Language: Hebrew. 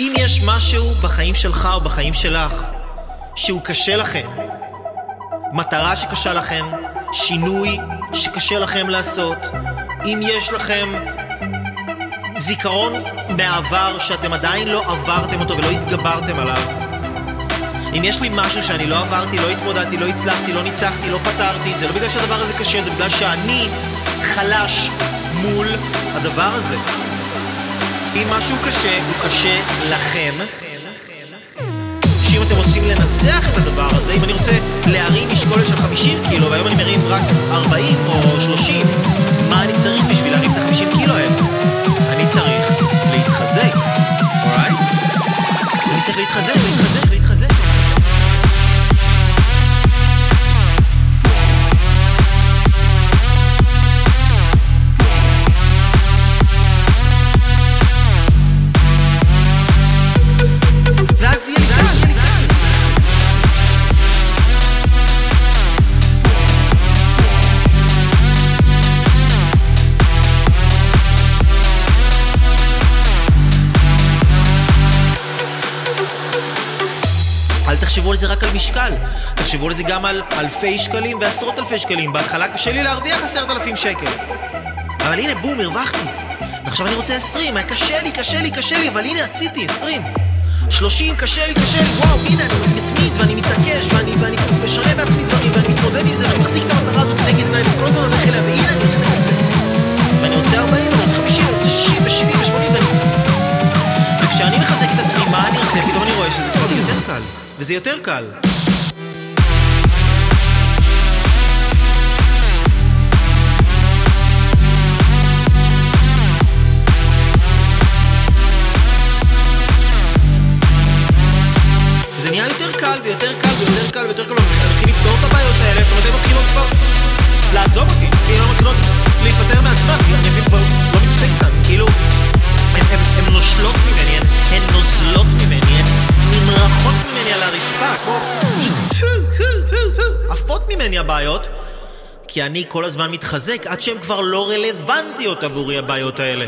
אם יש משהו בחיים שלך או בחיים שלך שהוא קשה לכם, מטרה שקשה לכם, שינוי שקשה לכם לעשות, אם יש לכם זיכרון מהעבר שאתם עדיין לא עברתם אותו ולא התגברתם עליו, אם יש לי משהו שאני לא עברתי, לא התמודדתי, לא הצלחתי, לא ניצחתי, לא פתרתי, זה לא בגלל שהדבר הזה קשה, זה בגלל שאני חלש מול הדבר הזה. אם משהו קשה, הוא קשה לכם. שאם אתם רוצים לנצח את הדבר הזה, אם אני רוצה להרים משקולת של 50 קילו, והיום אני מרים רק 40 או 30, מה אני צריך בשביל להרים את ה-50 קילו האלה? אני צריך להתחזק, אורייט? אני צריך להתחזק, להתחזק, אל תחשבו על זה רק על משקל, תחשבו על זה גם על אלפי שקלים ועשרות אלפי שקלים. בהתחלה קשה לי להרוויח עשרת אלפים שקל. אבל הנה, בום, הרווחתי. ועכשיו אני רוצה עשרים, היה קשה לי, קשה לי, קשה לי, אבל הנה, עשיתי עשרים. שלושים, קשה לי, קשה לי, וואו, הנה, אני מתמיד, ואני מתעקש, ואני, ואני משנה בעצמי דברים, וזה יותר קל. זה נהיה יותר קל ויותר קל ויותר קל ויותר קל, ואני מתחיל לפתור את הבעיות האלה, זאת אומרת, ממני הבעיות, כי אני כל הזמן מתחזק עד שהן כבר לא רלוונטיות עבורי הבעיות האלה.